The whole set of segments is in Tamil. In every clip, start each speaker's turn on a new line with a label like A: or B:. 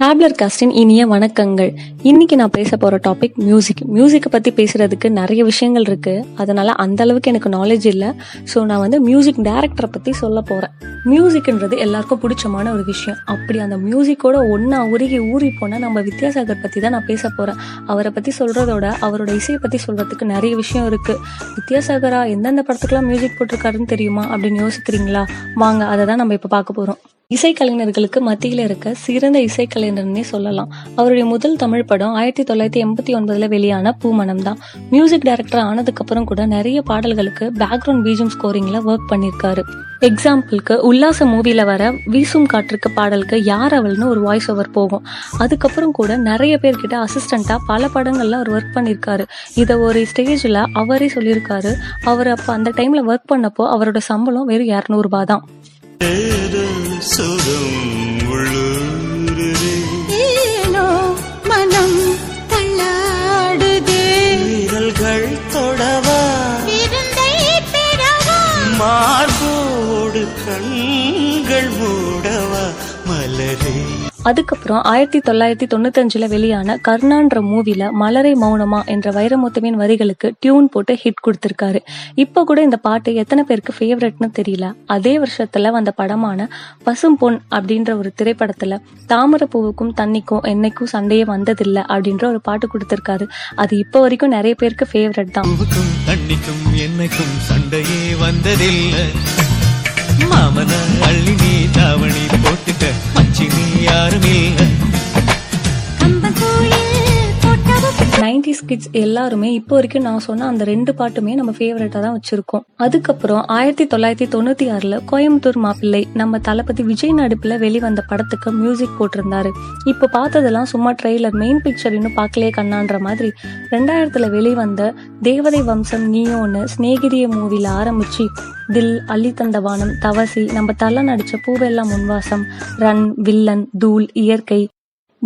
A: ஹேப்லர் காஸ்டின் இனிய வணக்கங்கள். இன்னைக்கு நான் பேச போற டாபிக் மியூசிக் மியூசிக்கை பத்தி பேசுறதுக்கு நிறைய விஷயங்கள் இருக்கு. அதனால அந்த அளவுக்கு எனக்கு நாலேஜ் இல்லை. ஸோ நான் வந்து மியூசிக் டைரக்டரை பத்தி சொல்ல போறேன். மியூசிக்ன்றது எல்லாருக்கும் பிடிச்சமான ஒரு விஷயம். அப்படி அந்த மியூசிக்கோட ஒன்னா உருகி ஊறி போனா நம்ம வித்யாசாகர் பத்தி தான் நான் பேச போறேன். அவரை பத்தி சொல்றதோட அவரோட இசையை பத்தி சொல்றதுக்கு நிறைய விஷயம் இருக்கு. வித்யாசாகரா எந்தெந்த படத்துக்குலாம் மியூசிக் போட்டிருக்காருன்னு தெரியுமா? அப்படின்னு யோசிக்கிறீங்களா? வாங்க அதை தான் நம்ம இப்ப பார்க்க போறோம். இசைக்கலைஞர்களுக்கு மத்தியில் இருக்க சிறந்த இசைக்கலைஞர்னே சொல்லலாம். அவருடைய முதல் தமிழ் படம் ஆயிரத்தி தொள்ளாயிரத்தி எண்பத்தி ஒன்பதுல வெளியான பூமணம் தான் மியூசிக் டைரக்டர் ஆனதுக்கு அப்புறம் கூட நிறைய பாடல்களுக்கு பேக்ரவுண்ட் பீஜம் ஸ்கோரிங்ல ஒர்க் பண்ணிருக்காரு எக்ஸாம்பிளுக்கு உல்லாச மூவில வர வீசும் காற்றுக்கு பாடலுக்கு யார் அவள்னு ஒரு வாய்ஸ் ஓவர் போகும். அதுக்கப்புறம் கூட நிறைய பேர்கிட்ட அசிஸ்டண்டா பல படங்கள்ல அவர் ஒர்க் பண்ணிருக்காரு இதை ஒரு ஸ்டேஜ்ல அவரே சொல்லியிருக்காரு. அவர் அப்ப அந்த டைம்ல ஒர்க் பண்ணப்போ அவரோட சம்பளம் வெறும் இரநூறுபா தான்
B: சுகம் உள்ளூருதே
C: ஏனோ மனம் தள்ளாடுதே.
B: விரல்கள் தொடவா. மார்போடு கண்கள் மலரே
A: அதுக்கப்புறம் ஆயிரத்தி தொள்ளாயிரத்தி தொண்ணூத்தஞ்சுல வெளியான கர்ணான்ற மூவில மலரை மௌனமா என்ற வைரமுத்துவின் வரிகளுக்கு டியூன் போட்டு ஹிட் கொடுத்திருக்காரு. இப்ப கூட இந்த பாட்டு எத்தனை பேருக்கு ஃபேவரட்னு தெரியல. அதே வருஷத்துல வந்த படமான பசும் பொன் அப்படின்ற ஒரு திரைப்படத்துல தாமரப்பூவுக்கும் தண்ணிக்கும் என்னைக்கும் சண்டையே வந்ததில்லை அப்படின்ற ஒரு பாட்டு கொடுத்திருக்காரு. அது இப்ப வரைக்கும் நிறைய பேருக்கு ஃபேவரட் தான்.
D: தண்ணிக்கும் என்னைக்கும் சண்டையே வந்ததில்லை. மாமன அள்ளி நீ தாவணி போட்டுக்க. மச்சி நீ
A: நைன்டிஸ் கிட்ஸ் எல்லாருமே இப்போ வரைக்கும் நான் சொன்ன அந்த ரெண்டு பாட்டுமே நம்ம ஃபேவரட்டா தான் வச்சிருக்கோம். அதுக்கப்புறம் ஆயிரத்தி தொள்ளாயிரத்தி தொண்ணூத்தி ஆறுல கோயம்புத்தூர் மாப்பிள்ளை நம்ம தளபதி விஜய் நடிப்புல வெளிவந்த படத்துக்கு மியூசிக் போட்டிருந்தாரு. இப்போ பார்த்ததெல்லாம் சும்மா ட்ரெய்லர் மெயின் பிக்சர் இன்னும் பார்க்கலே கண்ணான்ற மாதிரி. ரெண்டாயிரத்துல வெளிவந்த தேவதை வம்சம் நீயோன்னு ஸ்நேகிரிய மூவில ஆரம்பிச்சு தில் அள்ளி தந்த வானம் தவசி நம்ம தலை நடிச்ச பூவெல்லாம் முன்வாசம் ரன் வில்லன் தூள் இயற்கை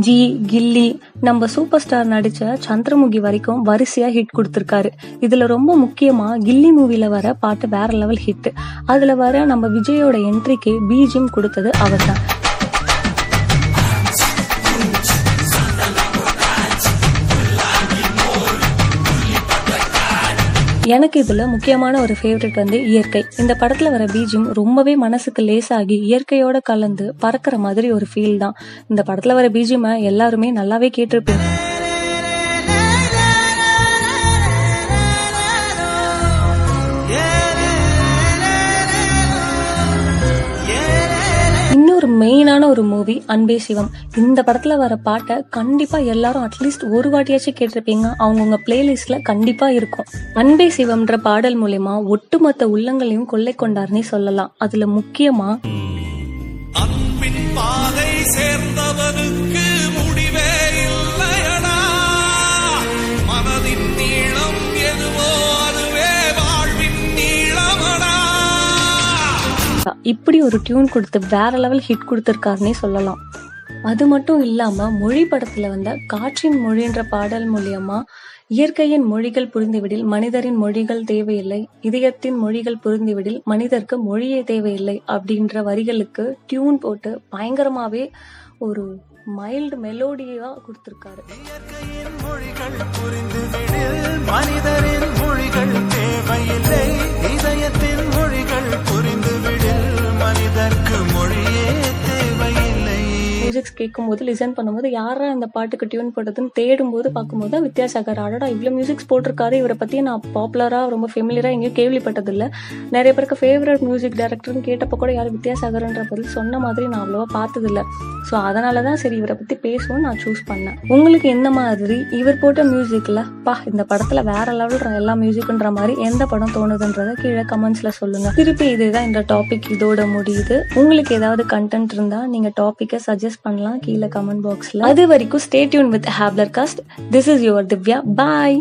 A: ஜி கில்லி நம்ம சூப்பர் ஸ்டார் நடிச்ச சந்திரமுகி வரைக்கும் வரிசையா ஹிட் கொடுத்திருக்காரு. இதுல ரொம்ப முக்கியமா கில்லி மூவில வர பாட்டு வேற லெவல் ஹிட் அதுல வர நம்ம விஜயோட என்ட்ரிக்கு பிஜிஎம் கொடுத்தது அவர் தான் எனக்கு இதுல முக்கியமான ஒரு ஃபேவரட் வந்து இயற்கை. இந்த படத்துல வர பீஜம் ரொம்பவே மனசுக்கு லேசாகி இயற்கையோட கலந்து பறக்கிற மாதிரி ஒரு ஃபீல் தான். இந்த படத்துல வர பீஜியம எல்லாருமே நல்லாவே கேட்டிருப்பீங்க. மெயினான ஒரு மூவி அன்பே சிவம். இந்த படத்துல வர பாட்டை கண்டிப்பா எல்லாரும் அட்லீஸ்ட் ஒரு வாட்டியாச்சும் கேட்டிருப்பீங்க. அவங்கவுங்க பிளேலிஸ்ட்ல கண்டிப்பா இருக்கும். அன்பே சிவம்ன்ற பாடல் மூலயமா ஒட்டுமொத்த உள்ளங்களையும் கொள்ளை கொண்டார்னே சொல்லலாம். அதுல முக்கியமா
D: அன்பின்
A: இப்படி ஒரு டியூன் கொடுத்து வேற லெவல் ஹிட் கொடுத்துருக்காருன்னே சொல்லலாம். அது மட்டும் இல்லாம மொழி படத்துல வந்த காற்றின் மொழின்ற பாடல் மூலியமா இயற்கையின் மொழிகள் புரிந்துவிடில் மனிதரின் மொழிகள் தேவையில்லை இதயத்தின் மொழிகள் புரிந்துவிடில் மனிதருக்கு மொழியே தேவையில்லை அப்படின்ற வரிகளுக்கு டியூன் போட்டு பயங்கரமாவே ஒரு மைல்டு மெலோடியா கொடுத்திருக்காரு.
B: இயற்கையின் மொழிகள் புரிந்துவிடில் மனிதரின்
A: கேட்கும்போது லிசன் பண்ணும்போது யாரா இந்த பாட்டுக்கு டியூன் போட்டதுன்னு தேடும்போது பார்க்கும்போது தான் வித்யாசாகர் ஆடடா இவ்வளோ மியூசிக்ஸ் போட்டிருக்காரு இவரை பற்றி நான் பாப்புலராக ரொம்ப ஃபெமிலியராக எங்கேயும் கேள்விப்பட்டதில்ல. நிறைய பேருக்கு ஃபேவரட் மியூசிக் டைரக்டர்னு கேட்டப்போ கூட யாரும் வித்யாசாகர்ன்ற பதில் சொன்ன மாதிரி நான் அவ்வளோவா பார்த்ததில்ல. ஸோ அதனால தான் சரி இவரை பற்றி பேசுவோம் நான் சூஸ் பண்ணேன். உங்களுக்கு எந்த மாதிரி இவர் போட்ட மியூசிக்கில் பா இந்த படத்தில் வேற லெவல் எல்லா மியூசிக்ன்ற மாதிரி எந்த படம் தோணுதுன்றதை கீழே கமெண்ட்ஸில் சொல்லுங்கள் திருப்பி இதுதான் இந்த டாபிக் இதோட முடியுது. உங்களுக்கு ஏதாவது கண்டென்ட் இருந்தால் நீங்கள் டாப்பிக்கை சஜஸ்ட் பண்ணலாம். கீழே கமெண்ட் பாக்ஸ்ல அது வரைக்கும் stay tuned with hapler cast this is your Divya bye